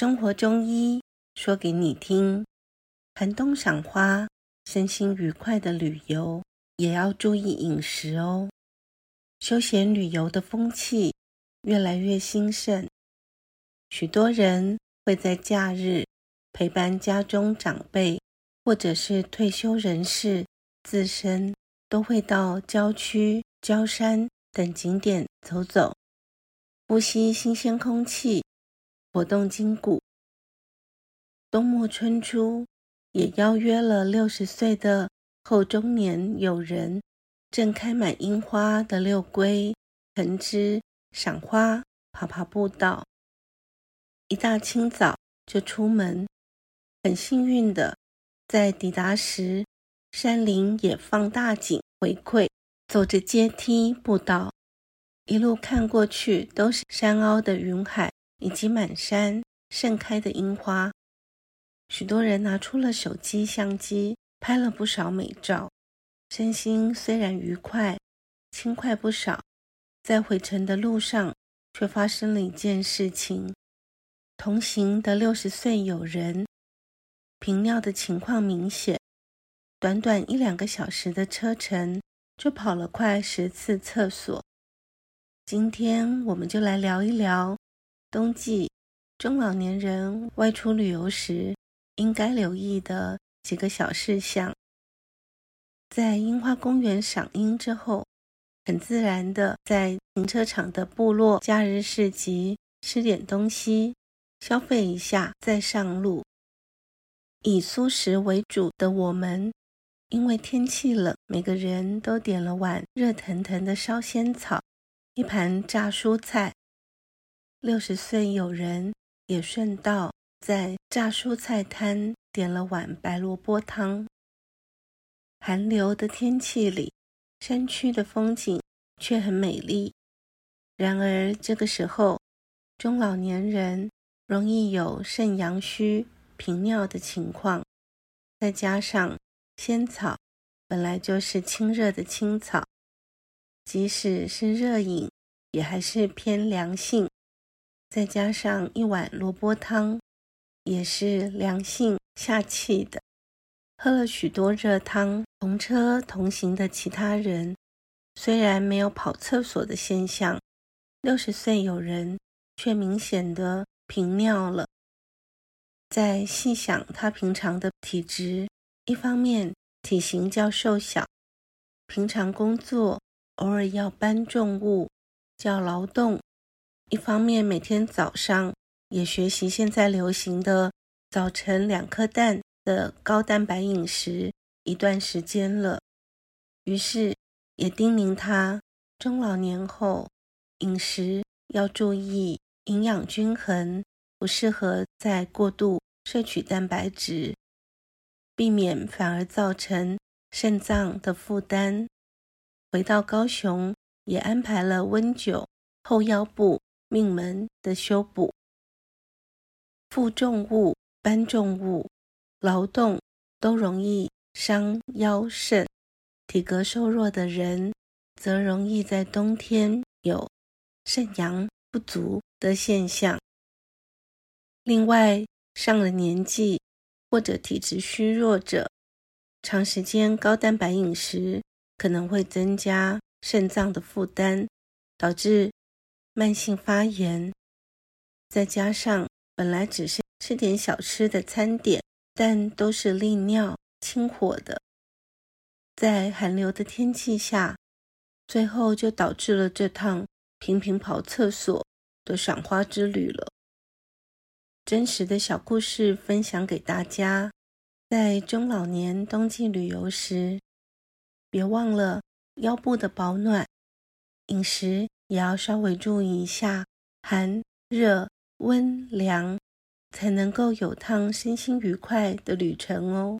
生活中医说给你听：寒冬赏花，身心愉快的旅游也要注意饮食哦。休闲旅游的风气越来越兴盛，许多人会在假日陪伴家中长辈，或者是退休人士，自身都会到郊区、郊山等景点走走，呼吸新鲜空气。活动筋骨，冬末春初，也邀约了六十岁的后中年友人，正开满樱花的六龟、藤枝赏花、爬爬步道。一大清早就出门，很幸运的在抵达时，山林也放大景回馈，走着阶梯步道，一路看过去都是山凹的云海。以及满山盛开的樱花，许多人拿出了手机相机，拍了不少美照，身心虽然愉快，轻快不少。在回程的路上，却发生了一件事情：同行的六十岁友人频尿的情况明显，短短一两个小时的车程，就跑了快十次厕所。今天我们就来聊一聊。冬季中老年人外出旅游时应该留意的几个小事项。在樱花公园赏樱之后，很自然的在停车场的部落假日市集吃点东西，消费一下，再上路。以素食为主的我们，因为天气冷，每个人都点了碗热腾腾的烧仙草，一盘炸蔬菜。六十岁友人也顺道在炸蔬菜摊点了碗白萝卜汤。寒流的天气里，山区的风景却很美丽。然而这个时候，中老年人容易有肾阳虚、频尿的情况，再加上仙草本来就是清热的青草，即使是热饮，也还是偏凉性。再加上一碗萝卜汤，也是凉性下气的。喝了许多热汤，同车同行的其他人虽然没有跑厕所的现象，六十岁有人却明显的频尿了。再细想他平常的体质，一方面体型较瘦小，平常工作偶尔要搬重物，较劳动。一方面，每天早上也学习现在流行的早晨两颗蛋的高蛋白饮食一段时间了，于是也叮咛他中老年后饮食要注意营养均衡，不适合再过度摄取蛋白质，避免反而造成肾脏的负担。回到高雄，也安排了温灸后腰部。命门的修补，负重物、搬重物、劳动都容易伤腰肾。体格瘦弱的人，则容易在冬天有肾阳不足的现象。另外，上了年纪或者体质虚弱者，长时间高蛋白饮食可能会增加肾脏的负担，导致。慢性发炎，再加上本来只是吃点小吃的餐点，但都是利尿清火的，在寒流的天气下，最后就导致了这趟频频跑厕所的赏花之旅了。真实的小故事分享给大家，在中老年冬季旅游时，别忘了腰部的保暖，饮食。也要稍微注意一下寒、热、温、凉，才能够有趟身心愉快的旅程哦。